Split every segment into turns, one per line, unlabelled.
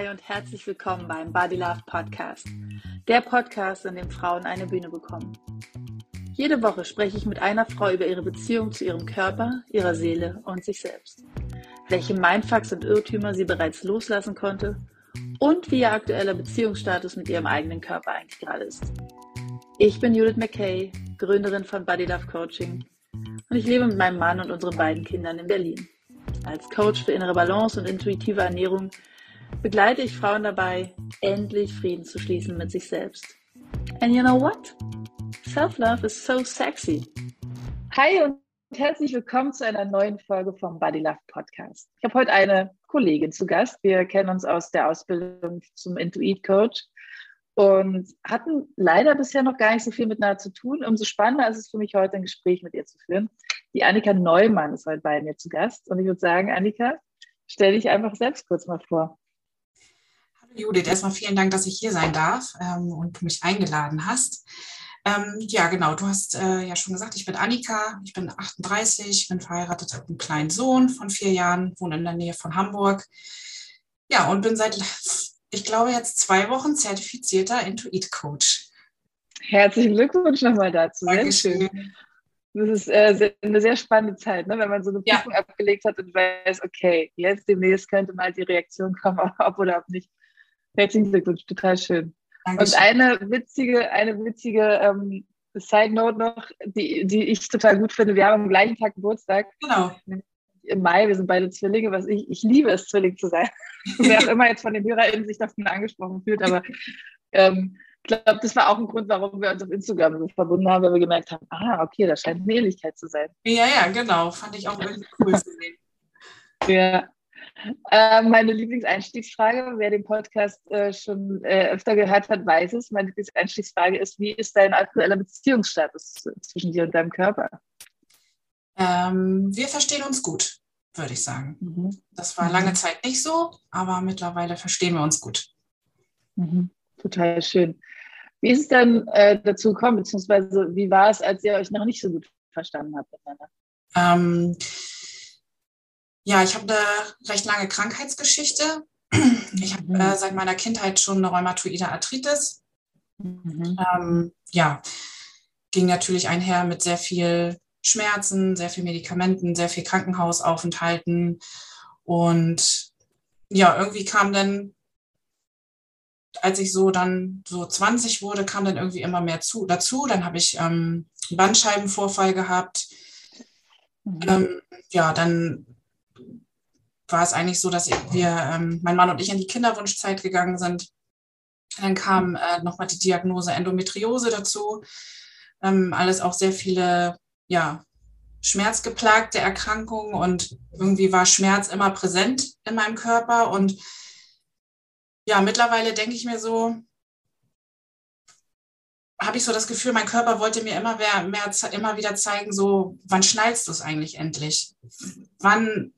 Hi und herzlich willkommen beim Body Love Podcast. Der Podcast, in dem Frauen eine Bühne bekommen. Jede Woche spreche ich mit einer Frau über ihre Beziehung zu ihrem Körper, ihrer Seele und sich selbst. Welche Mindfucks und Irrtümer sie bereits loslassen konnte und wie ihr aktueller Beziehungsstatus mit ihrem eigenen Körper eigentlich gerade ist. Ich bin Judith McKay, Gründerin von Body Love Coaching und ich lebe mit meinem Mann und unseren beiden Kindern in Berlin. Als Coach für innere Balance und intuitive Ernährung begleite ich Frauen dabei, endlich Frieden zu schließen mit sich selbst. And you know what? Self-love is so sexy. Hi und herzlich willkommen zu einer neuen Folge vom Body Love Podcast. Ich habe heute eine Kollegin zu Gast. Wir kennen uns aus der Ausbildung zum Intuit Coach und hatten leider bisher noch gar nicht so viel miteinander zu tun. Umso spannender ist es für mich heute ein Gespräch mit ihr zu führen. Die Annika Neumann ist heute bei mir zu Gast und ich würde sagen, Annika, stell dich einfach selbst kurz mal vor.
Judith, erstmal vielen Dank, dass ich hier sein darf ähm, und mich eingeladen hast. Ähm, ja, genau, du hast äh, ja schon gesagt, ich bin Annika, ich bin 38, bin verheiratet, habe einen kleinen Sohn von vier Jahren, wohne in der Nähe von Hamburg. Ja, und bin seit, ich glaube, jetzt zwei Wochen zertifizierter Intuit-Coach.
Herzlichen Glückwunsch nochmal dazu. Dankeschön. Sehr schön. Das ist äh, eine sehr spannende Zeit, ne? wenn man so eine Prüfung ja. abgelegt hat und weiß, okay, jetzt demnächst könnte mal die Reaktion kommen, ob oder ob nicht. Herzlichen Glückwunsch, total schön. Dankeschön. Und eine witzige, eine witzige ähm, Side Note noch, die, die ich total gut finde. Wir haben am gleichen Tag Geburtstag. Genau. Im Mai, wir sind beide Zwillinge, was ich, ich liebe es, Zwilling zu sein. Wer auch immer jetzt von den HörerInnen sich davon angesprochen fühlt, aber ähm, ich glaube, das war auch ein Grund, warum wir uns auf Instagram so verbunden haben, weil wir gemerkt haben, ah, okay, da scheint eine Ähnlichkeit zu sein.
Ja, ja, genau. Fand ich auch irgendwie cool zu sehen.
Ja. Äh, meine Lieblingseinstiegsfrage, wer den Podcast äh, schon äh, öfter gehört hat, weiß es. Meine Lieblingseinstiegsfrage ist, wie ist dein aktueller Beziehungsstatus zwischen dir und deinem Körper?
Ähm, wir verstehen uns gut, würde ich sagen. Mhm. Das war lange. Zeit nicht so, aber mittlerweile verstehen wir uns gut.
Mhm. Total schön. Wie ist es denn äh, dazu gekommen, beziehungsweise wie war es, als ihr euch noch nicht so gut verstanden habt miteinander?
Ähm, ja, ich habe eine recht lange Krankheitsgeschichte. Ich habe äh, seit meiner Kindheit schon eine rheumatoide Arthritis. Mhm. Ähm, ja, ging natürlich einher mit sehr viel Schmerzen, sehr viel Medikamenten, sehr viel Krankenhausaufenthalten. Und ja, irgendwie kam dann als ich so dann so 20 wurde, kam dann irgendwie immer mehr zu, dazu. Dann habe ich ähm, einen Bandscheibenvorfall gehabt. Mhm. Ähm, ja, dann war es eigentlich so, dass wir, ähm, mein Mann und ich in die Kinderwunschzeit gegangen sind. Dann kam äh, nochmal die Diagnose Endometriose dazu. Ähm, alles auch sehr viele, ja, schmerzgeplagte Erkrankungen und irgendwie war Schmerz immer präsent in meinem Körper und ja, mittlerweile denke ich mir so, habe ich so das Gefühl, mein Körper wollte mir immer mehr, mehr immer wieder zeigen, so, wann schnallst du es eigentlich endlich? Wann,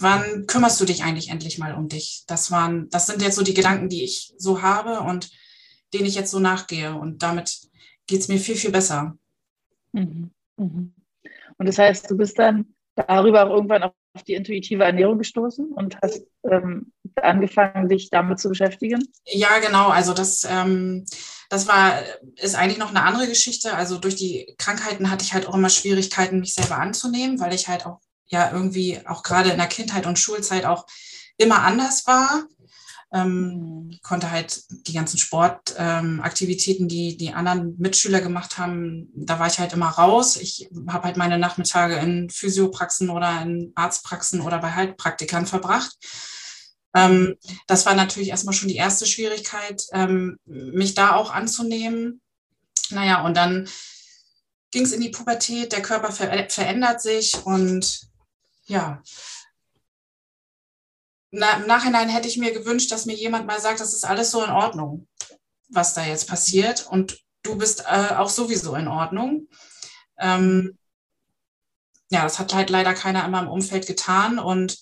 wann kümmerst du dich eigentlich endlich mal um dich? Das waren, das sind jetzt so die Gedanken, die ich so habe und denen ich jetzt so nachgehe. Und damit geht es mir viel, viel besser.
Mhm. Mhm. Und das heißt, du bist dann darüber auch irgendwann auf die intuitive Ernährung gestoßen und hast ähm, angefangen, dich damit zu beschäftigen?
Ja, genau. Also das, ähm, das war, ist eigentlich noch eine andere Geschichte. Also durch die Krankheiten hatte ich halt auch immer Schwierigkeiten, mich selber anzunehmen, weil ich halt auch ja irgendwie auch gerade in der Kindheit und Schulzeit auch immer anders war. Ähm, mhm. konnte halt die ganzen Sportaktivitäten, ähm, die die anderen Mitschüler gemacht haben, da war ich halt immer raus. Ich habe halt meine Nachmittage in Physiopraxen oder in Arztpraxen oder bei Heilpraktikern verbracht. Ähm, das war natürlich erstmal schon die erste Schwierigkeit, ähm, mich da auch anzunehmen. Naja, und dann ging es in die Pubertät, der Körper ver verändert sich und ja, na, im Nachhinein hätte ich mir gewünscht, dass mir jemand mal sagt, das ist alles so in Ordnung, was da jetzt passiert. Und du bist äh, auch sowieso in Ordnung. Ähm, ja, das hat halt leider keiner in meinem Umfeld getan. Und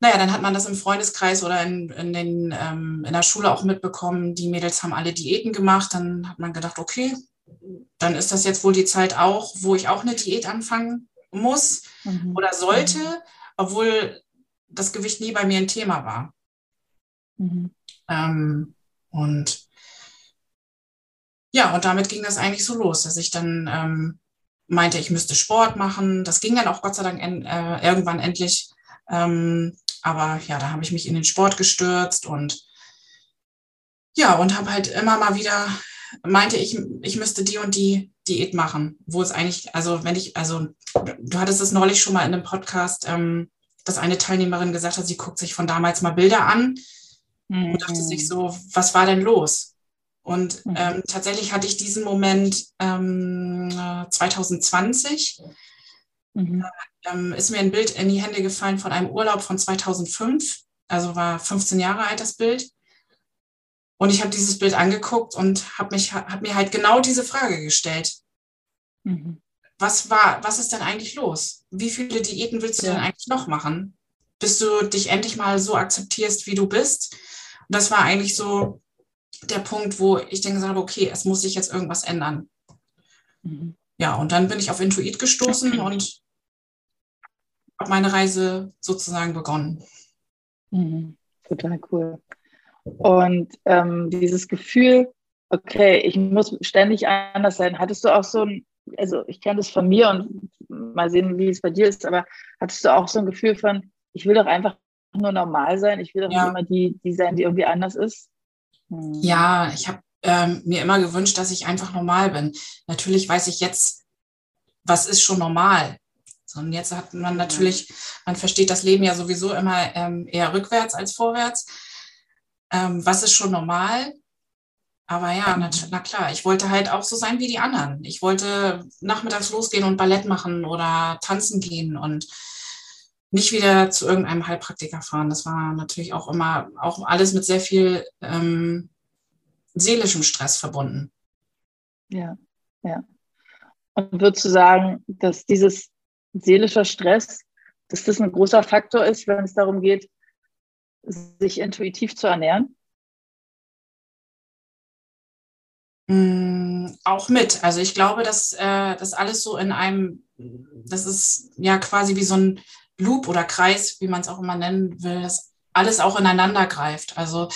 naja, dann hat man das im Freundeskreis oder in, in, den, ähm, in der Schule auch mitbekommen. Die Mädels haben alle Diäten gemacht. Dann hat man gedacht, okay, dann ist das jetzt wohl die Zeit auch, wo ich auch eine Diät anfangen muss mhm. oder sollte, obwohl das Gewicht nie bei mir ein Thema war. Mhm. Ähm, und ja, und damit ging das eigentlich so los, dass ich dann ähm, meinte, ich müsste Sport machen. Das ging dann auch Gott sei Dank en, äh, irgendwann endlich. Ähm, aber ja, da habe ich mich in den Sport gestürzt und ja, und habe halt immer mal wieder meinte ich, ich müsste die und die Diät machen, wo es eigentlich, also wenn ich, also du hattest es neulich schon mal in einem Podcast, ähm, dass eine Teilnehmerin gesagt hat, sie guckt sich von damals mal Bilder an mhm. und dachte sich so, was war denn los? Und mhm. ähm, tatsächlich hatte ich diesen Moment ähm, 2020. Mhm. Ähm, ist mir ein Bild in die Hände gefallen von einem Urlaub von 2005. Also war 15 Jahre alt das Bild. Und ich habe dieses Bild angeguckt und habe hab mir halt genau diese Frage gestellt. Mhm. Was war, was ist denn eigentlich los? Wie viele Diäten willst du ja. denn eigentlich noch machen? Bis du dich endlich mal so akzeptierst, wie du bist. Und das war eigentlich so der Punkt, wo ich dann gesagt habe, okay, es muss sich jetzt irgendwas ändern. Mhm. Ja, und dann bin ich auf Intuit gestoßen und habe meine Reise sozusagen begonnen.
Mhm. Total cool. Und ähm, dieses Gefühl, okay, ich muss ständig anders sein, hattest du auch so ein, also ich kenne das von mir und mal sehen, wie es bei dir ist, aber hattest du auch so ein Gefühl von, ich will doch einfach nur normal sein, ich will doch ja. immer die, die sein, die irgendwie anders ist?
Hm. Ja, ich habe ähm, mir immer gewünscht, dass ich einfach normal bin. Natürlich weiß ich jetzt, was ist schon normal. So, und jetzt hat man natürlich, man versteht das Leben ja sowieso immer ähm, eher rückwärts als vorwärts. Ähm, was ist schon normal? Aber ja, na, na, klar, ich wollte halt auch so sein wie die anderen. Ich wollte nachmittags losgehen und Ballett machen oder tanzen gehen und nicht wieder zu irgendeinem Heilpraktiker fahren. Das war natürlich auch immer, auch alles mit sehr viel ähm, seelischem Stress verbunden.
Ja, ja. Und würdest du sagen, dass dieses seelischer Stress, dass das ein großer Faktor ist, wenn es darum geht, sich intuitiv zu ernähren?
Mm, auch mit. Also ich glaube, dass äh, das alles so in einem, das ist ja quasi wie so ein Loop oder Kreis, wie man es auch immer nennen will, dass alles auch ineinander greift. Also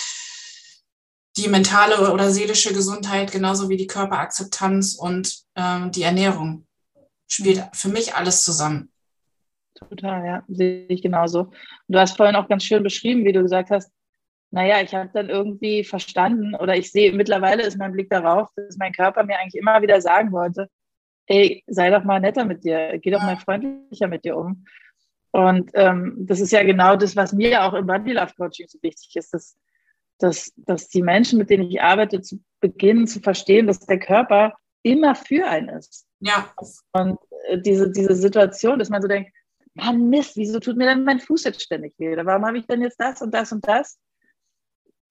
die mentale oder seelische Gesundheit genauso wie die Körperakzeptanz und ähm, die Ernährung spielt für mich alles zusammen.
Total, ja, sehe ich genauso. Du hast vorhin auch ganz schön beschrieben, wie du gesagt hast, naja, ich habe dann irgendwie verstanden oder ich sehe, mittlerweile ist mein Blick darauf, dass mein Körper mir eigentlich immer wieder sagen wollte, ey, sei doch mal netter mit dir, geh doch mal freundlicher mit dir um. Und ähm, das ist ja genau das, was mir auch im Body Love Coaching so wichtig ist, dass, dass, dass die Menschen, mit denen ich arbeite, zu beginnen zu verstehen, dass der Körper immer für einen ist.
Ja.
Und äh, diese, diese Situation, dass man so denkt, Mann, Mist, wieso tut mir denn mein Fuß jetzt ständig weh? Warum habe ich denn jetzt das und das und das?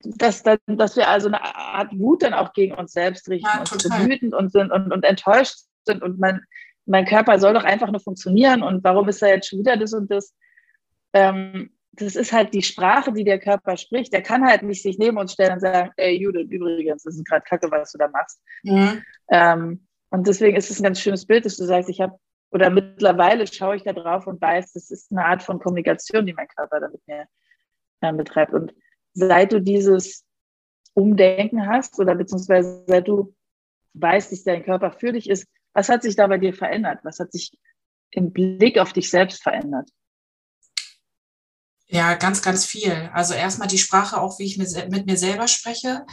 Dass, dann, dass wir also eine Art Wut dann auch gegen uns selbst richten ja, und so wütend und sind und, und enttäuscht sind und man mein Körper soll doch einfach nur funktionieren und warum ist da jetzt schon wieder das und das? Ähm, das ist halt die Sprache, die der Körper spricht. Der kann halt nicht sich neben uns stellen und sagen, ey Judith, übrigens, das ist gerade kacke, was du da machst. Mhm. Ähm, und deswegen ist es ein ganz schönes Bild, dass du sagst, ich habe, oder mittlerweile schaue ich da drauf und weiß, das ist eine Art von Kommunikation, die mein Körper da mit mir äh, betreibt. Und seit du dieses Umdenken hast oder beziehungsweise seit du weißt, dass dein Körper für dich ist, was hat sich da bei dir verändert? Was hat sich im Blick auf dich selbst verändert?
Ja, ganz, ganz viel. Also erstmal die Sprache, auch wie ich mit mir selber spreche.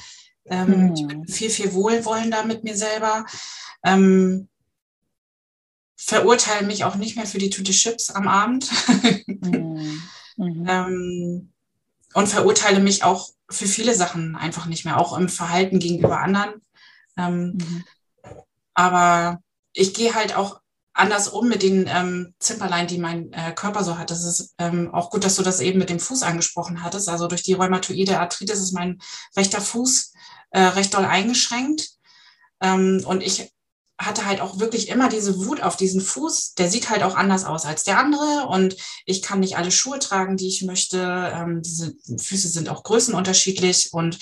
Ähm, hm. Ich bin viel, viel wohlwollender mit mir selber. Ähm, verurteile mich auch nicht mehr für die Tüte Chips am Abend. Hm. Mhm. ähm, und verurteile mich auch für viele Sachen einfach nicht mehr, auch im Verhalten gegenüber anderen. Ähm, mhm. Aber ich gehe halt auch anders um mit den ähm, Zimperlein, die mein äh, Körper so hat. Das ist ähm, auch gut, dass du das eben mit dem Fuß angesprochen hattest. Also durch die rheumatoide Arthritis ist mein rechter Fuß äh, recht doll eingeschränkt. Ähm, und ich hatte halt auch wirklich immer diese Wut auf diesen Fuß. Der sieht halt auch anders aus als der andere und ich kann nicht alle Schuhe tragen, die ich möchte. Ähm, diese Füße sind auch größenunterschiedlich und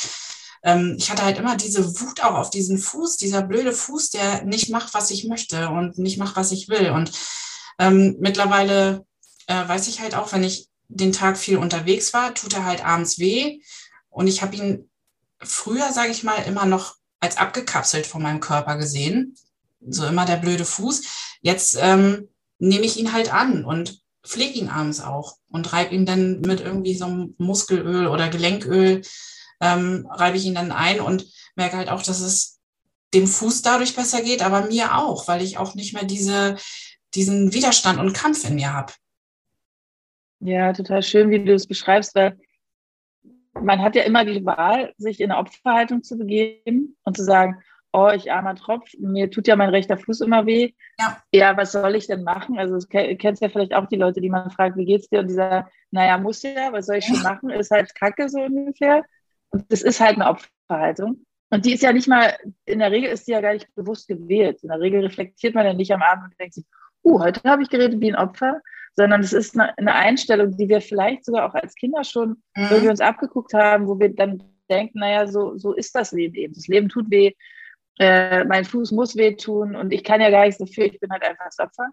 ähm, ich hatte halt immer diese Wut auch auf diesen Fuß, dieser blöde Fuß, der nicht macht, was ich möchte und nicht macht, was ich will. Und ähm, mittlerweile äh, weiß ich halt auch, wenn ich den Tag viel unterwegs war, tut er halt abends weh. Und ich habe ihn früher, sage ich mal, immer noch als abgekapselt von meinem Körper gesehen. So immer der blöde Fuß. Jetzt ähm, nehme ich ihn halt an und pflege ihn abends auch und reibe ihn dann mit irgendwie so einem Muskelöl oder Gelenköl, ähm, reibe ich ihn dann ein und merke halt auch, dass es dem Fuß dadurch besser geht, aber mir auch, weil ich auch nicht mehr diese, diesen Widerstand und Kampf in mir habe.
Ja, total schön, wie du es beschreibst, weil man hat ja immer die Wahl, sich in eine Opferhaltung zu begeben und zu sagen, oh, ich armer Tropf, mir tut ja mein rechter Fuß immer weh. Ja, ja was soll ich denn machen? Also du kennst ja vielleicht auch die Leute, die man fragt, wie geht's dir? Und die sagen, naja, muss ja, was soll ich schon machen? Ist halt Kacke so ungefähr. Und das ist halt eine Opferhaltung. Und die ist ja nicht mal, in der Regel ist die ja gar nicht bewusst gewählt. In der Regel reflektiert man ja nicht am Abend und denkt sich, uh, heute habe ich geredet wie ein Opfer, sondern es ist eine, eine Einstellung, die wir vielleicht sogar auch als Kinder schon mhm. irgendwie uns abgeguckt haben, wo wir dann denken, naja, so, so ist das Leben eben. Das Leben tut weh, äh, mein Fuß muss wehtun und ich kann ja gar nichts dafür, ich bin halt einfach das Opfer.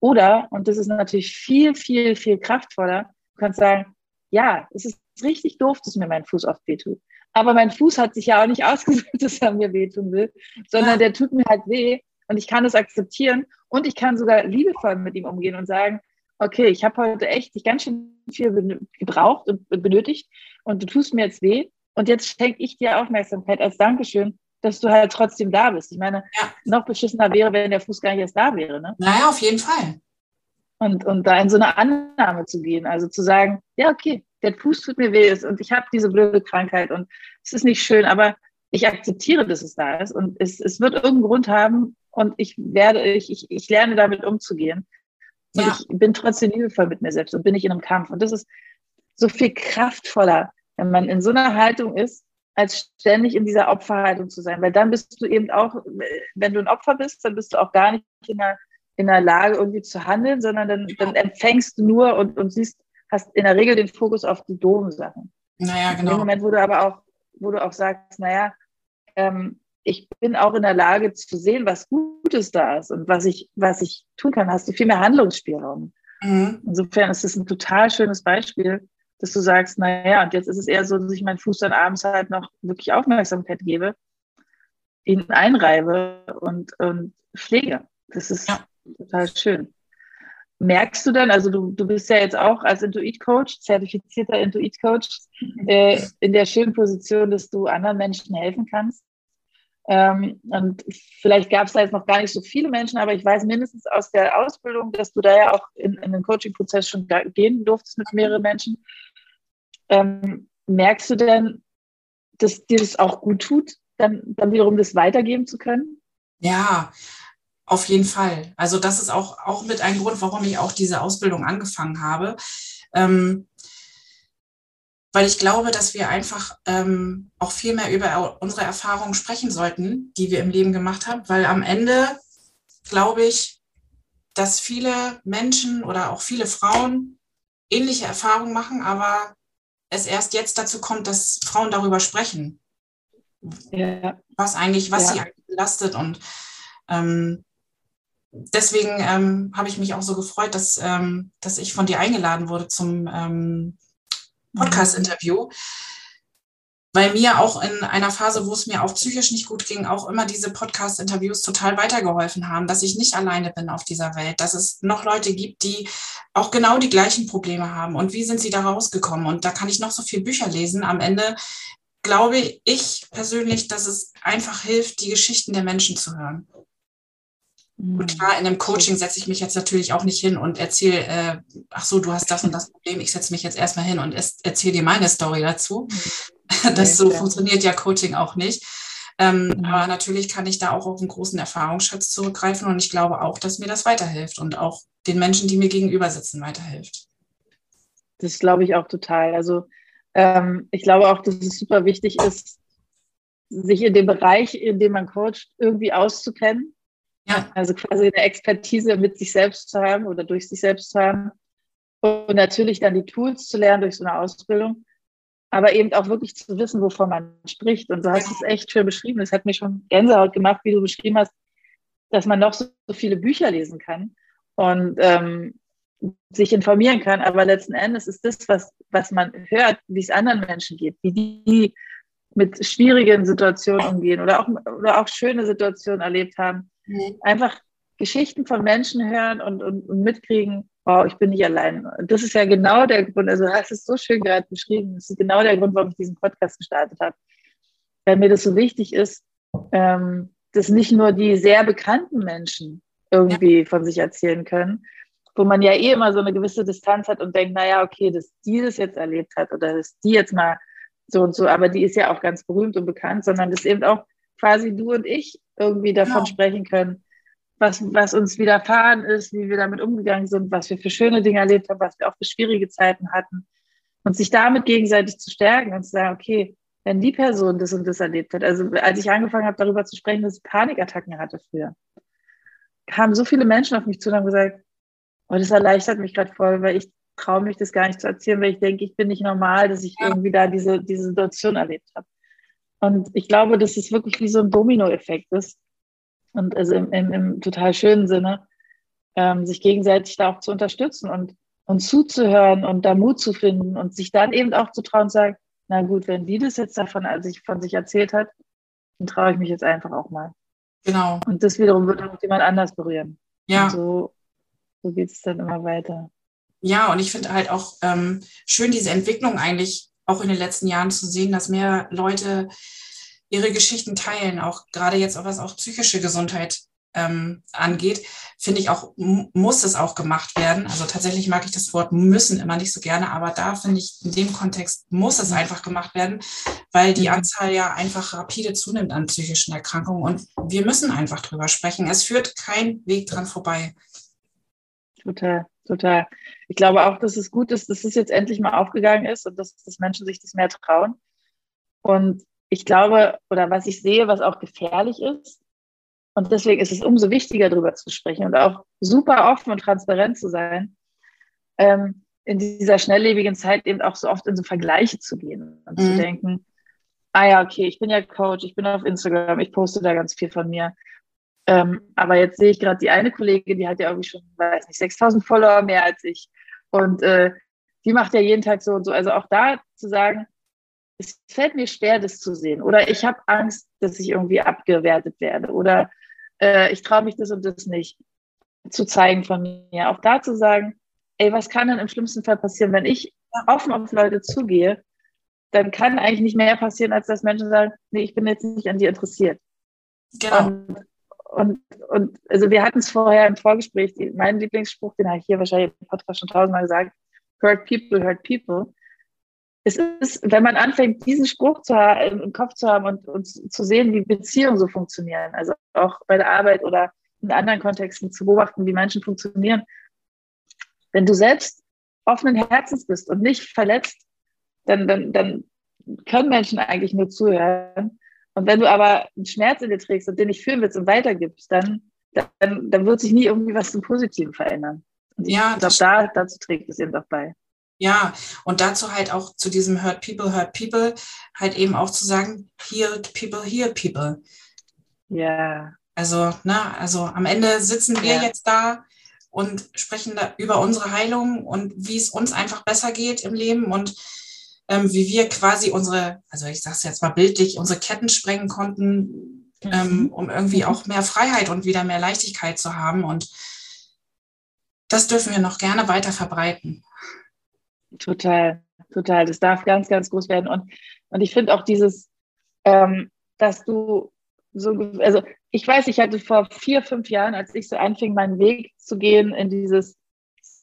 Oder, und das ist natürlich viel, viel, viel kraftvoller, du kannst sagen, ja, es ist richtig doof, dass mir mein Fuß oft wehtut. Aber mein Fuß hat sich ja auch nicht ausgesucht, dass er mir wehtun will, sondern ja. der tut mir halt weh und ich kann es akzeptieren und ich kann sogar liebevoll mit ihm umgehen und sagen, okay, ich habe heute echt dich ganz schön viel gebraucht und benötigt und du tust mir jetzt weh und jetzt schenke ich dir Aufmerksamkeit als Dankeschön dass du halt trotzdem da bist. Ich meine, ja. noch beschissener wäre, wenn der Fuß gar nicht erst da wäre. Ne?
Naja, auf jeden Fall.
Und, und da in so eine Annahme zu gehen, also zu sagen, ja, okay, der Fuß tut mir weh und ich habe diese blöde Krankheit und es ist nicht schön, aber ich akzeptiere, dass es da ist und es, es wird irgendeinen Grund haben und ich werde, ich, ich, ich lerne damit umzugehen. Und ja. ich bin trotzdem liebevoll mit mir selbst und bin nicht in einem Kampf. Und das ist so viel kraftvoller, wenn man in so einer Haltung ist, als ständig in dieser Opferhaltung zu sein. Weil dann bist du eben auch, wenn du ein Opfer bist, dann bist du auch gar nicht in der, in der Lage, irgendwie zu handeln, sondern dann, dann empfängst du nur und, und siehst, hast in der Regel den Fokus auf die doofen Sachen.
Naja, genau. In
dem genau. Moment, wo du aber auch, wo du auch sagst, naja, ähm, ich bin auch in der Lage zu sehen, was Gutes da ist und was ich, was ich tun kann, hast du viel mehr Handlungsspielraum. Mhm. Insofern ist es ein total schönes Beispiel, dass du sagst, naja, und jetzt ist es eher so, dass ich meinen Fuß dann abends halt noch wirklich Aufmerksamkeit gebe, ihn einreibe und, und pflege. Das ist ja. total schön. Merkst du dann, also du, du bist ja jetzt auch als Intuit-Coach, zertifizierter Intuit-Coach, äh, in der schönen Position, dass du anderen Menschen helfen kannst. Ähm, und vielleicht gab es da jetzt noch gar nicht so viele Menschen, aber ich weiß mindestens aus der Ausbildung, dass du da ja auch in, in den Coaching-Prozess schon gehen durftest mit mehreren Menschen. Ähm, merkst du denn, dass dir das auch gut tut, dann, dann wiederum das weitergeben zu können?
Ja, auf jeden Fall. Also das ist auch, auch mit ein Grund, warum ich auch diese Ausbildung angefangen habe. Ähm, weil ich glaube, dass wir einfach ähm, auch viel mehr über unsere Erfahrungen sprechen sollten, die wir im Leben gemacht haben, weil am Ende glaube ich, dass viele Menschen oder auch viele Frauen ähnliche Erfahrungen machen, aber es erst jetzt dazu kommt, dass Frauen darüber sprechen, ja. was eigentlich, was ja. sie eigentlich belastet. Und ähm, deswegen ähm, habe ich mich auch so gefreut, dass, ähm, dass ich von dir eingeladen wurde zum ähm, Podcast-Interview, weil mir auch in einer Phase, wo es mir auch psychisch nicht gut ging, auch immer diese Podcast-Interviews total weitergeholfen haben, dass ich nicht alleine bin auf dieser Welt, dass es noch Leute gibt, die auch genau die gleichen Probleme haben und wie sind sie da rausgekommen. Und da kann ich noch so viel Bücher lesen. Am Ende glaube ich persönlich, dass es einfach hilft, die Geschichten der Menschen zu hören. Und mhm. klar, in einem Coaching setze ich mich jetzt natürlich auch nicht hin und erzähle, äh, ach so, du hast das und das Problem, ich setze mich jetzt erstmal hin und erzähle dir meine Story dazu. Mhm. Das so funktioniert ja Coaching auch nicht. Ähm, mhm. Aber natürlich kann ich da auch auf einen großen Erfahrungsschatz zurückgreifen und ich glaube auch, dass mir das weiterhilft und auch den Menschen, die mir gegenüber sitzen, weiterhilft.
Das glaube ich auch total. Also ähm, ich glaube auch, dass es super wichtig ist, sich in dem Bereich, in dem man coacht, irgendwie auszukennen ja. Also quasi eine Expertise mit sich selbst zu haben oder durch sich selbst zu haben. Und natürlich dann die Tools zu lernen durch so eine Ausbildung. Aber eben auch wirklich zu wissen, wovon man spricht. Und du hast es echt schön beschrieben. Es hat mir schon Gänsehaut gemacht, wie du beschrieben hast, dass man noch so, so viele Bücher lesen kann. Und ähm, sich informieren kann, aber letzten Endes ist das, was, was man hört, wie es anderen Menschen geht, wie die mit schwierigen Situationen umgehen oder auch, oder auch schöne Situationen erlebt haben. Mhm. Einfach Geschichten von Menschen hören und, und, und mitkriegen, wow, ich bin nicht allein. Das ist ja genau der Grund, also hast es so schön gerade beschrieben, das ist genau der Grund, warum ich diesen Podcast gestartet habe. Weil mir das so wichtig ist, ähm, dass nicht nur die sehr bekannten Menschen irgendwie ja. von sich erzählen können, wo man ja eh immer so eine gewisse Distanz hat und denkt, naja, okay, dass die das jetzt erlebt hat oder dass die jetzt mal so und so, aber die ist ja auch ganz berühmt und bekannt, sondern dass eben auch quasi du und ich irgendwie davon genau. sprechen können, was, was uns widerfahren ist, wie wir damit umgegangen sind, was wir für schöne Dinge erlebt haben, was wir auch für schwierige Zeiten hatten. Und sich damit gegenseitig zu stärken und zu sagen, okay, wenn die Person das und das erlebt hat. Also als ich angefangen habe, darüber zu sprechen, dass ich Panikattacken hatte früher, kamen so viele Menschen auf mich zu und haben gesagt, oh, das erleichtert mich gerade voll, weil ich traue mich das gar nicht zu erzählen, weil ich denke, ich bin nicht normal, dass ich ja. irgendwie da diese, diese Situation erlebt habe. Und ich glaube, dass es wirklich wie so ein Dominoeffekt ist. Und also im, im, im total schönen Sinne, ähm, sich gegenseitig da auch zu unterstützen und, und zuzuhören und da Mut zu finden und sich dann eben auch zu trauen und sagen, na gut, wenn die das jetzt davon als ich von sich erzählt hat, dann traue ich mich jetzt einfach auch mal.
Genau.
Und das wiederum wird auch jemand anders berühren.
Ja.
Und so, so geht es dann immer weiter.
Ja, und ich finde halt auch ähm, schön, diese Entwicklung eigentlich auch in den letzten Jahren zu sehen, dass mehr Leute ihre Geschichten teilen, auch gerade jetzt, was auch psychische Gesundheit ähm, angeht, finde ich auch, muss es auch gemacht werden. Also tatsächlich mag ich das Wort müssen immer nicht so gerne, aber da finde ich, in dem Kontext muss es einfach gemacht werden, weil die mhm. Anzahl ja einfach rapide zunimmt an psychischen Erkrankungen und wir müssen einfach drüber sprechen. Es führt kein Weg dran vorbei.
Total, total. Ich glaube auch, dass es gut ist, dass es jetzt endlich mal aufgegangen ist und dass, dass Menschen sich das mehr trauen. Und ich glaube, oder was ich sehe, was auch gefährlich ist, und deswegen ist es umso wichtiger, darüber zu sprechen und auch super offen und transparent zu sein, ähm, in dieser schnelllebigen Zeit eben auch so oft in so Vergleiche zu gehen und mhm. zu denken, ah ja, okay, ich bin ja Coach, ich bin auf Instagram, ich poste da ganz viel von mir. Ähm, aber jetzt sehe ich gerade die eine Kollegin, die hat ja irgendwie schon, weiß nicht, 6000 Follower mehr als ich. Und äh, die macht ja jeden Tag so und so. Also auch da zu sagen, es fällt mir schwer, das zu sehen. Oder ich habe Angst, dass ich irgendwie abgewertet werde. Oder äh, ich traue mich das und das nicht zu zeigen von mir. Auch da zu sagen, ey, was kann denn im schlimmsten Fall passieren, wenn ich offen auf Leute zugehe, dann kann eigentlich nicht mehr passieren, als dass Menschen sagen, nee, ich bin jetzt nicht an dir interessiert.
Genau.
Und, und, und also wir hatten es vorher im Vorgespräch, die, mein Lieblingsspruch, den habe ich hier wahrscheinlich im Podcast schon tausendmal gesagt, hurt people, hurt people es ist, wenn man anfängt, diesen Spruch zu haben, im Kopf zu haben und, und zu sehen, wie Beziehungen so funktionieren, also auch bei der Arbeit oder in anderen Kontexten zu beobachten, wie Menschen funktionieren. Wenn du selbst offenen Herzens bist und nicht verletzt, dann, dann, dann können Menschen eigentlich nur zuhören. Und wenn du aber einen Schmerz in dir trägst und den nicht fühlen willst und weitergibst, dann, dann, dann wird sich nie irgendwie was zum Positiven verändern. Und ja, ich glaube, da, dazu trägt es eben auch bei.
Ja, und dazu halt auch zu diesem Hurt People, Hurt People, halt eben auch zu sagen, Healed People, Heal People.
Ja.
Also, ne, also am Ende sitzen wir ja. jetzt da und sprechen da über unsere Heilung und wie es uns einfach besser geht im Leben und ähm, wie wir quasi unsere, also ich sage es jetzt mal bildlich, unsere Ketten sprengen konnten, ähm, mhm. ähm, um irgendwie mhm. auch mehr Freiheit und wieder mehr Leichtigkeit zu haben. Und das dürfen wir noch gerne weiter verbreiten.
Total, total. Das darf ganz, ganz groß werden. Und, und ich finde auch dieses, ähm, dass du so, also ich weiß, ich hatte vor vier, fünf Jahren, als ich so anfing, meinen Weg zu gehen in dieses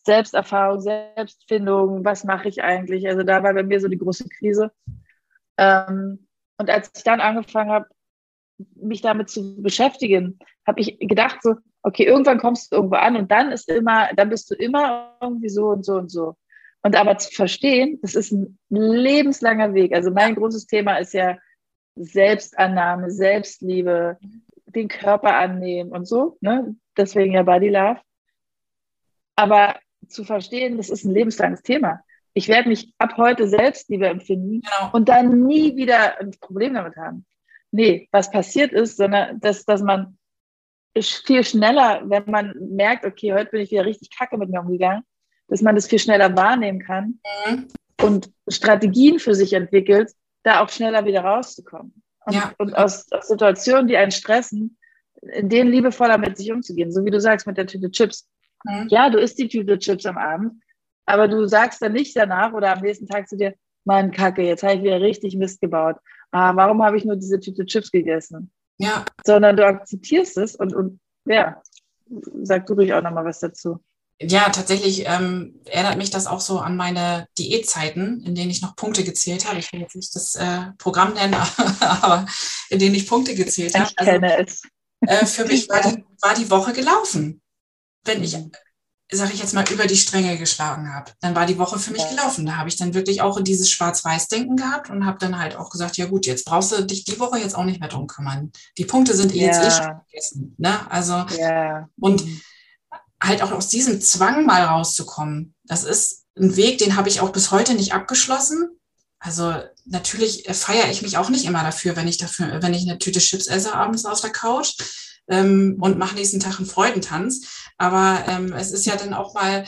Selbsterfahrung, Selbstfindung, was mache ich eigentlich? Also da war bei mir so die große Krise. Ähm, und als ich dann angefangen habe, mich damit zu beschäftigen, habe ich gedacht so, okay, irgendwann kommst du irgendwo an und dann ist immer, dann bist du immer irgendwie so und so und so. Und aber zu verstehen, das ist ein lebenslanger Weg. Also mein großes Thema ist ja Selbstannahme, Selbstliebe, den Körper annehmen und so. Ne? Deswegen ja Body Love. Aber zu verstehen, das ist ein lebenslanges Thema. Ich werde mich ab heute Selbstliebe empfinden genau. und dann nie wieder ein Problem damit haben. Nee, was passiert ist, sondern dass, dass man viel schneller, wenn man merkt, okay, heute bin ich wieder richtig kacke mit mir umgegangen, dass man das viel schneller wahrnehmen kann mhm. und Strategien für sich entwickelt, da auch schneller wieder rauszukommen. Und, ja. und aus, aus Situationen, die einen stressen, in denen liebevoller mit sich umzugehen, so wie du sagst mit der Tüte Chips. Mhm. Ja, du isst die Tüte Chips am Abend, aber du sagst dann nicht danach oder am nächsten Tag zu dir, Mann, Kacke, jetzt habe ich wieder richtig Mist gebaut. Ah, warum habe ich nur diese Tüte Chips gegessen? Ja. Sondern du akzeptierst es und, und ja, sag du ruhig auch nochmal was dazu.
Ja, tatsächlich ähm, erinnert mich das auch so an meine Diätzeiten, in denen ich noch Punkte gezählt habe. Ich will jetzt nicht das äh, Programm nennen, aber in denen ich Punkte gezählt habe.
Ich also, kenne es.
Äh, für mich war die, war die Woche gelaufen. Wenn ich sage ich jetzt mal, über die Stränge geschlagen habe. Dann war die Woche für mich gelaufen. Da habe ich dann wirklich auch dieses Schwarz-Weiß-Denken gehabt und habe dann halt auch gesagt, ja gut, jetzt brauchst du dich die Woche jetzt auch nicht mehr drum kümmern. Die Punkte sind eh ja. jetzt eh schon vergessen. Ne? Also, ja. und halt auch aus diesem Zwang mal rauszukommen, das ist ein Weg, den habe ich auch bis heute nicht abgeschlossen. Also natürlich feiere ich mich auch nicht immer dafür, wenn ich dafür, wenn ich eine Tüte Chips esse abends auf der Couch ähm, und mache nächsten Tag einen Freudentanz. Aber ähm, es ist ja dann auch mal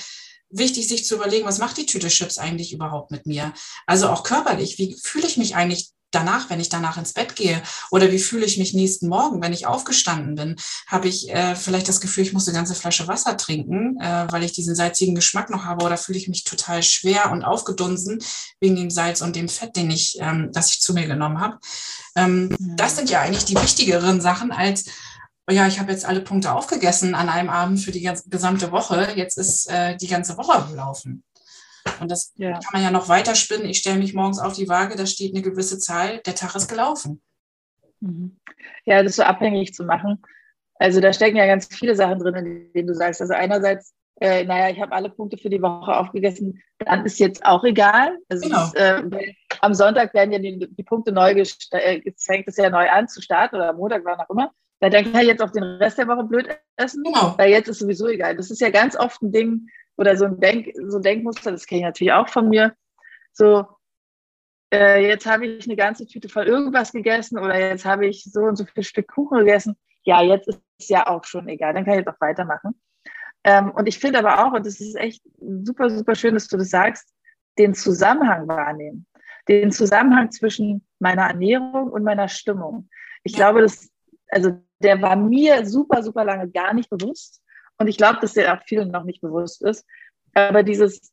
wichtig, sich zu überlegen, was macht die Tüte Chips eigentlich überhaupt mit mir? Also auch körperlich, wie fühle ich mich eigentlich danach, wenn ich danach ins Bett gehe? Oder wie fühle ich mich nächsten Morgen, wenn ich aufgestanden bin? Habe ich äh, vielleicht das Gefühl, ich muss eine ganze Flasche Wasser trinken, äh, weil ich diesen salzigen Geschmack noch habe? Oder fühle ich mich total schwer und aufgedunsen wegen dem Salz und dem Fett, den ich, ähm, das ich zu mir genommen habe? Ähm, mhm. Das sind ja eigentlich die wichtigeren Sachen als oh ja, ich habe jetzt alle Punkte aufgegessen an einem Abend für die ganze, gesamte Woche. Jetzt ist äh, die ganze Woche gelaufen. Und das ja. kann man ja noch weiter spinnen. Ich stelle mich morgens auf die Waage, da steht eine gewisse Zahl, der Tag ist gelaufen.
Mhm. Ja, das so abhängig zu machen. Also da stecken ja ganz viele Sachen drin, in denen du sagst. Also einerseits, äh, naja, ich habe alle Punkte für die Woche aufgegessen, dann ist jetzt auch egal. Also genau. ist, äh, am Sonntag werden ja die, die Punkte neu gestellt, äh, fängt es ja neu an zu starten oder am Montag, wann auch immer. Weil dann kann ich jetzt auch den Rest der Woche blöd essen, genau. weil jetzt ist sowieso egal. Das ist ja ganz oft ein Ding oder so ein, Denk, so ein Denkmuster, das kenne ich natürlich auch von mir. So, äh, jetzt habe ich eine ganze Tüte voll irgendwas gegessen oder jetzt habe ich so und so viel Stück Kuchen gegessen. Ja, jetzt ist es ja auch schon egal, dann kann ich jetzt auch weitermachen. Ähm, und ich finde aber auch, und das ist echt super, super schön, dass du das sagst, den Zusammenhang wahrnehmen. Den Zusammenhang zwischen meiner Ernährung und meiner Stimmung. Ich ja. glaube, das, also der war mir super, super lange gar nicht bewusst. Und ich glaube, dass der auch vielen noch nicht bewusst ist. Aber dieses,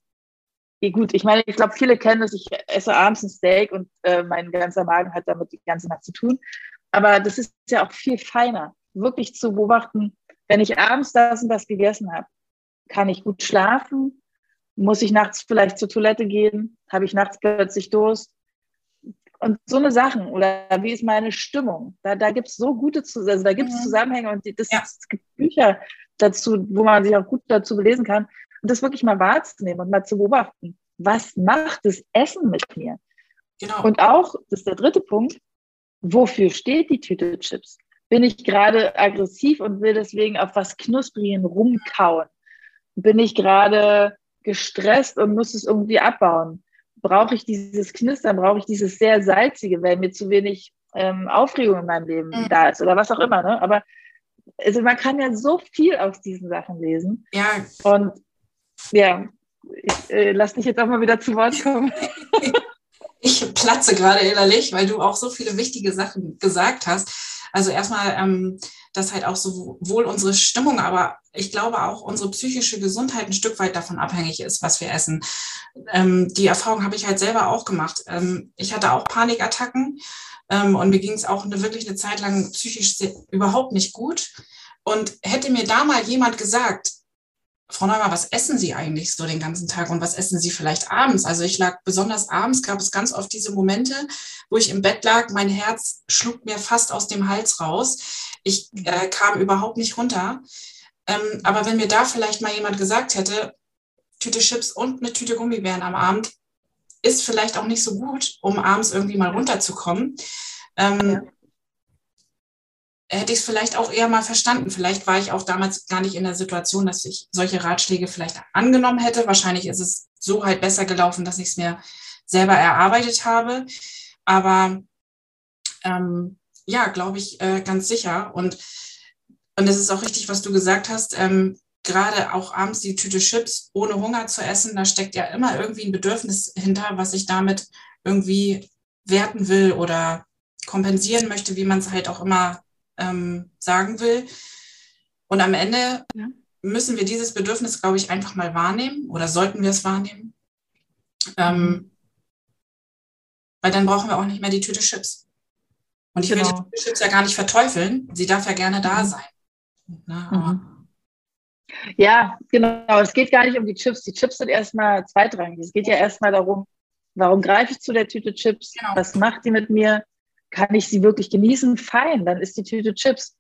gut, ich meine, ich glaube, viele kennen das, ich esse abends ein Steak und äh, mein ganzer Magen hat damit die ganze Nacht zu tun. Aber das ist ja auch viel feiner, wirklich zu beobachten, wenn ich abends das und das gegessen habe, kann ich gut schlafen? Muss ich nachts vielleicht zur Toilette gehen? Habe ich nachts plötzlich Durst? Und so eine Sachen oder wie ist meine Stimmung? Da, da gibt es so gute, also da gibt es mhm. Zusammenhänge und das, ja. es gibt Bücher dazu, wo man sich auch gut dazu belesen kann. Und das wirklich mal wahrzunehmen und mal zu beobachten. Was macht das Essen mit mir? Genau. Und auch, das ist der dritte Punkt, wofür steht die Tüte Chips? Bin ich gerade aggressiv und will deswegen auf was Knusprigen rumkauen? Bin ich gerade gestresst und muss es irgendwie abbauen? Brauche ich dieses Knistern, brauche ich dieses sehr salzige, weil mir zu wenig ähm, Aufregung in meinem Leben mhm. da ist oder was auch immer. Ne? Aber also man kann ja so viel aus diesen Sachen lesen. Ja. Und ja, ich äh, lass dich jetzt auch mal wieder zu Wort kommen.
ich platze gerade innerlich, weil du auch so viele wichtige Sachen gesagt hast. Also erstmal, ähm, dass halt auch sowohl unsere Stimmung, aber ich glaube auch unsere psychische Gesundheit ein Stück weit davon abhängig ist, was wir essen. Ähm, die Erfahrung habe ich halt selber auch gemacht. Ähm, ich hatte auch Panikattacken ähm, und mir ging es auch eine, wirklich eine Zeit lang psychisch überhaupt nicht gut. Und hätte mir da mal jemand gesagt, Frau Neumann, was essen Sie eigentlich so den ganzen Tag und was essen Sie vielleicht abends? Also ich lag besonders abends, gab es ganz oft diese Momente, wo ich im Bett lag, mein Herz schlug mir fast aus dem Hals raus. Ich äh, kam überhaupt nicht runter. Ähm, aber wenn mir da vielleicht mal jemand gesagt hätte, Tüte Chips und eine Tüte Gummibären am Abend ist vielleicht auch nicht so gut, um abends irgendwie mal runterzukommen. Ähm, ja hätte ich es vielleicht auch eher mal verstanden. Vielleicht war ich auch damals gar nicht in der Situation, dass ich solche Ratschläge vielleicht angenommen hätte. Wahrscheinlich ist es so halt besser gelaufen, dass ich es mir selber erarbeitet habe. Aber ähm, ja, glaube ich, äh, ganz sicher. Und, und es ist auch richtig, was du gesagt hast. Ähm, gerade auch abends die Tüte Chips ohne Hunger zu essen, da steckt ja immer irgendwie ein Bedürfnis hinter, was ich damit irgendwie werten will oder kompensieren möchte, wie man es halt auch immer ähm, sagen will. Und am Ende ja. müssen wir dieses Bedürfnis, glaube ich, einfach mal wahrnehmen oder sollten wir es wahrnehmen. Ähm, mhm. weil dann brauchen wir auch nicht mehr die Tüte Chips. Und ich genau. will die Tüte Chips ja gar nicht verteufeln. Sie darf ja gerne da mhm. sein.
Ne, mhm. Ja, genau. Es geht gar nicht um die Chips. Die Chips sind erstmal zweitrangig. Es geht ja erstmal darum, warum greife ich zu der Tüte Chips? Genau. Was macht die mit mir? Kann ich sie wirklich genießen? Fein, dann ist die Tüte Chips.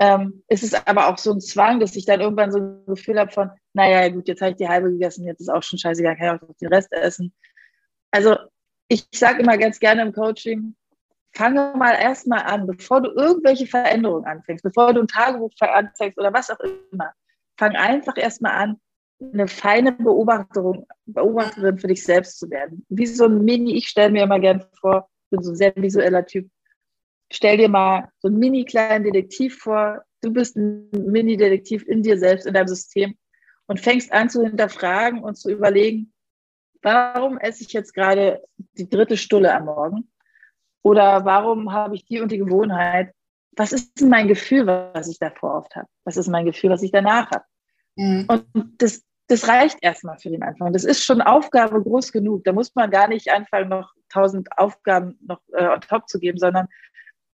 Ähm, ist es aber auch so ein Zwang, dass ich dann irgendwann so ein Gefühl habe von, naja, gut, jetzt habe ich die halbe gegessen, jetzt ist auch schon scheißegal, kann ich auch den Rest essen. Also ich sage immer ganz gerne im Coaching, fange mal erstmal an, bevor du irgendwelche Veränderungen anfängst, bevor du ein Tagebuch anzeigst oder was auch immer, fang einfach erstmal an, eine feine Beobachterin, Beobachterin für dich selbst zu werden. Wie so ein Mini, ich stelle mir immer gerne vor, bin so ein sehr visueller Typ, stell dir mal so einen mini kleinen Detektiv vor. Du bist ein Mini-Detektiv in dir selbst, in deinem System und fängst an zu hinterfragen und zu überlegen, warum esse ich jetzt gerade die dritte Stulle am Morgen? Oder warum habe ich die und die Gewohnheit? Was ist denn mein Gefühl, was ich davor oft habe? Was ist mein Gefühl, was ich danach habe? Mhm. Und das, das reicht erstmal für den Anfang. Das ist schon Aufgabe groß genug. Da muss man gar nicht anfangen, noch tausend Aufgaben noch äh, on top zu geben, sondern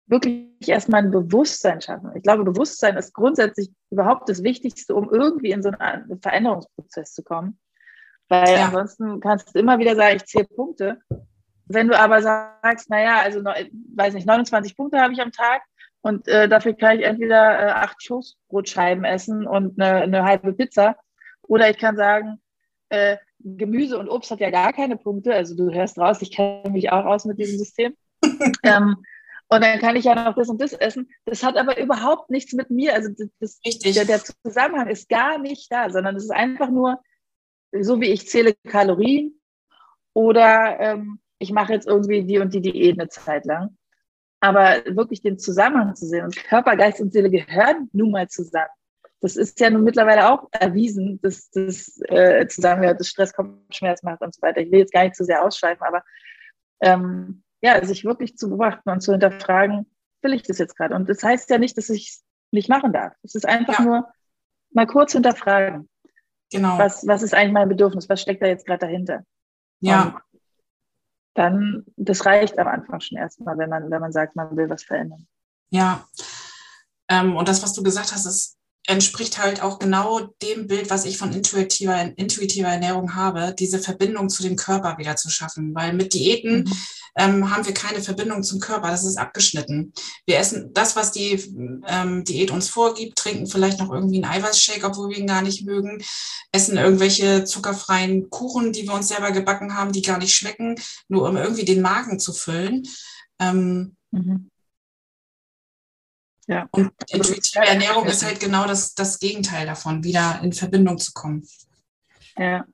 wirklich erstmal ein Bewusstsein schaffen. Ich glaube, Bewusstsein ist grundsätzlich überhaupt das Wichtigste, um irgendwie in so einen Veränderungsprozess zu kommen. Weil ja. ansonsten kannst du immer wieder sagen, ich zähle Punkte. Wenn du aber sagst, naja, also weiß nicht, 29 Punkte habe ich am Tag und äh, dafür kann ich entweder äh, acht Toastbrotscheiben essen und eine, eine, halbe Pizza oder ich kann sagen, äh, Gemüse und Obst hat ja gar keine Punkte. Also du hörst raus, ich kenne mich auch aus mit diesem System. ähm, und dann kann ich ja noch das und das essen. Das hat aber überhaupt nichts mit mir. Also das, der, der, Zusammenhang ist gar nicht da, sondern es ist einfach nur, so wie ich zähle Kalorien oder ähm, ich mache jetzt irgendwie die und die Diät eine Zeit lang. Aber wirklich den Zusammenhang zu sehen und Körper, Geist und Seele gehören nun mal zusammen. Das ist ja nun mittlerweile auch erwiesen, dass das äh, zusammengehört, dass Stress Kopfschmerz macht und so weiter. Ich will jetzt gar nicht zu sehr ausschweifen, aber ähm, ja, sich wirklich zu beobachten und zu hinterfragen, will ich das jetzt gerade? Und das heißt ja nicht, dass ich es nicht machen darf. Es ist einfach ja. nur mal kurz hinterfragen. Genau. Was, was ist eigentlich mein Bedürfnis? Was steckt da jetzt gerade dahinter? Ja. Und dann, das reicht am Anfang schon erstmal, wenn man, wenn man sagt, man will was verändern.
Ja. Ähm, und das, was du gesagt hast, ist entspricht halt auch genau dem Bild, was ich von intuitiver, intuitiver Ernährung habe, diese Verbindung zu dem Körper wieder zu schaffen. Weil mit Diäten mhm. ähm, haben wir keine Verbindung zum Körper, das ist abgeschnitten. Wir essen das, was die ähm, Diät uns vorgibt, trinken vielleicht noch irgendwie einen Eiweißshake, obwohl wir ihn gar nicht mögen, essen irgendwelche zuckerfreien Kuchen, die wir uns selber gebacken haben, die gar nicht schmecken, nur um irgendwie den Magen zu füllen. Ähm, mhm. Ja. Und intuitive Ernährung ist halt genau das, das Gegenteil davon, wieder in Verbindung zu kommen.
Ja.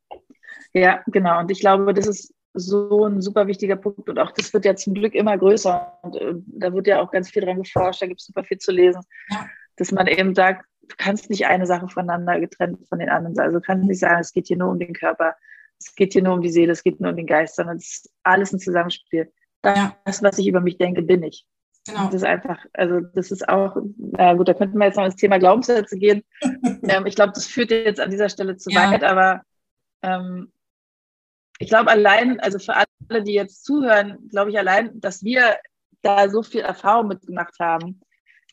ja, genau. Und ich glaube, das ist so ein super wichtiger Punkt. Und auch das wird ja zum Glück immer größer. Und äh, da wird ja auch ganz viel dran geforscht, da gibt es super viel zu lesen. Ja. Dass man eben sagt, du kannst nicht eine Sache voneinander getrennt von den anderen sein. Also du kannst nicht sagen, es geht hier nur um den Körper, es geht hier nur um die Seele, es geht nur um den Geist, sondern es ist alles ein Zusammenspiel. Das, was ich über mich denke, bin ich. Genau. Das ist einfach, also das ist auch, äh, gut, da könnten wir jetzt noch ins Thema Glaubenssätze gehen. ähm, ich glaube, das führt jetzt an dieser Stelle zu ja. weit, aber ähm, ich glaube allein, also für alle, die jetzt zuhören, glaube ich allein, dass wir da so viel Erfahrung mitgemacht haben,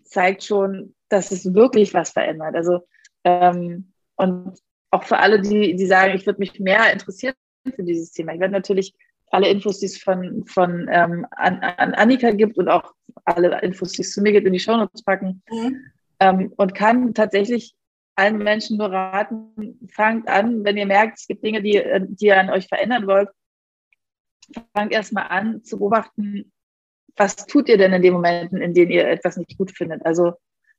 zeigt schon, dass es wirklich was verändert. Also ähm, und auch für alle, die, die sagen, ich würde mich mehr interessieren für dieses Thema. Ich werde natürlich alle Infos, die es von, von ähm, an, an Annika gibt und auch alle Infos, die es zu mir gibt, in die Shownotes packen. Mhm. Ähm, und kann tatsächlich allen Menschen nur raten, fangt an, wenn ihr merkt, es gibt Dinge, die, die ihr an euch verändern wollt, fangt erstmal an zu beobachten, was tut ihr denn in den Momenten, in denen ihr etwas nicht gut findet? Also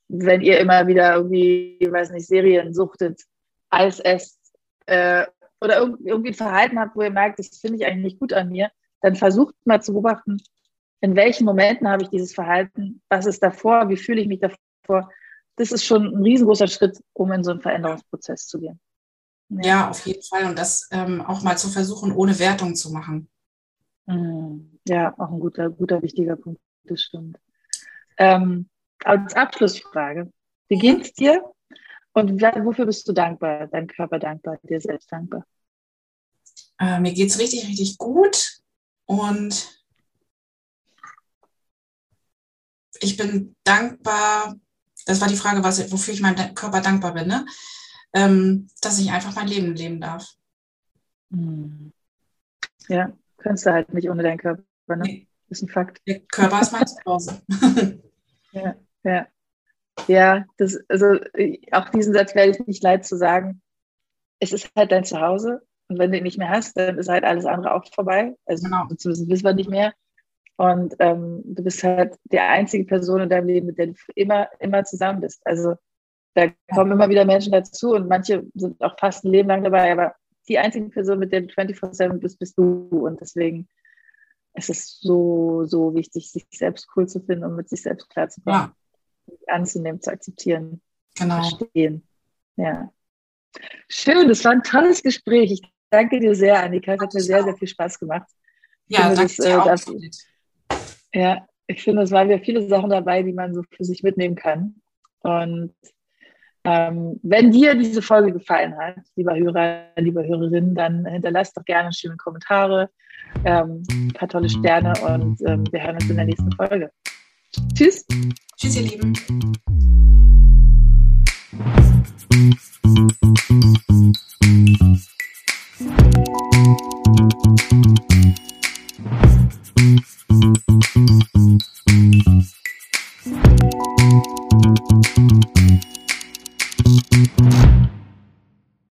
wenn ihr immer wieder irgendwie, ich weiß nicht, Serien suchtet, Eis esst äh, oder irgendwie ein Verhalten habt, wo ihr merkt, das finde ich eigentlich nicht gut an mir, dann versucht mal zu beobachten, in welchen Momenten habe ich dieses Verhalten, was ist davor, wie fühle ich mich davor das ist schon ein riesengroßer Schritt, um in so einen Veränderungsprozess zu gehen.
Ja, ja auf jeden Fall. Und das ähm, auch mal zu versuchen, ohne Wertung zu machen.
Mhm. Ja, auch ein guter, guter, wichtiger Punkt. Das stimmt. Ähm, als Abschlussfrage, wie geht's dir und wofür bist du dankbar, deinem Körper dankbar, dir selbst dankbar?
Äh, mir geht es richtig, richtig gut und ich bin dankbar, das war die Frage, was, wofür ich meinem Körper dankbar bin, ne? Ähm, dass ich einfach mein Leben leben darf.
Hm. Ja, kannst du halt nicht ohne deinen Körper, ne? Nee. Das ist ein Fakt.
Der Körper ist mein Zuhause.
ja, ja. Ja, das, also auch diesen Satz werde ich nicht leid zu sagen. Es ist halt dein Zuhause und wenn du ihn nicht mehr hast, dann ist halt alles andere auch vorbei. Also genau. zumindest wissen wir nicht mehr. Und ähm, du bist halt die einzige Person in deinem Leben, mit der du immer, immer zusammen bist. Also da kommen immer wieder Menschen dazu und manche sind auch fast ein Leben lang dabei, aber die einzige Person, mit der du 24-7 bist, bist du. Und deswegen ist es so, so wichtig, sich selbst cool zu finden und mit sich selbst klar zu kommen. Ja. Anzunehmen, zu akzeptieren,
genau.
verstehen. Ja. Schön, das war ein tolles Gespräch. Ich danke dir sehr, Annika. Es hat mir sehr, sehr viel Spaß gemacht.
Ja, danke das, dir äh, auch.
Ja, ich finde, es waren ja viele Sachen dabei, die man so für sich mitnehmen kann. Und ähm, wenn dir diese Folge gefallen hat, lieber Hörer, liebe Hörerin, dann hinterlasst doch gerne schöne Kommentare, ähm, ein paar tolle Sterne und ähm, wir hören uns in der nächsten Folge. Tschüss.
Tschüss, ihr Lieben.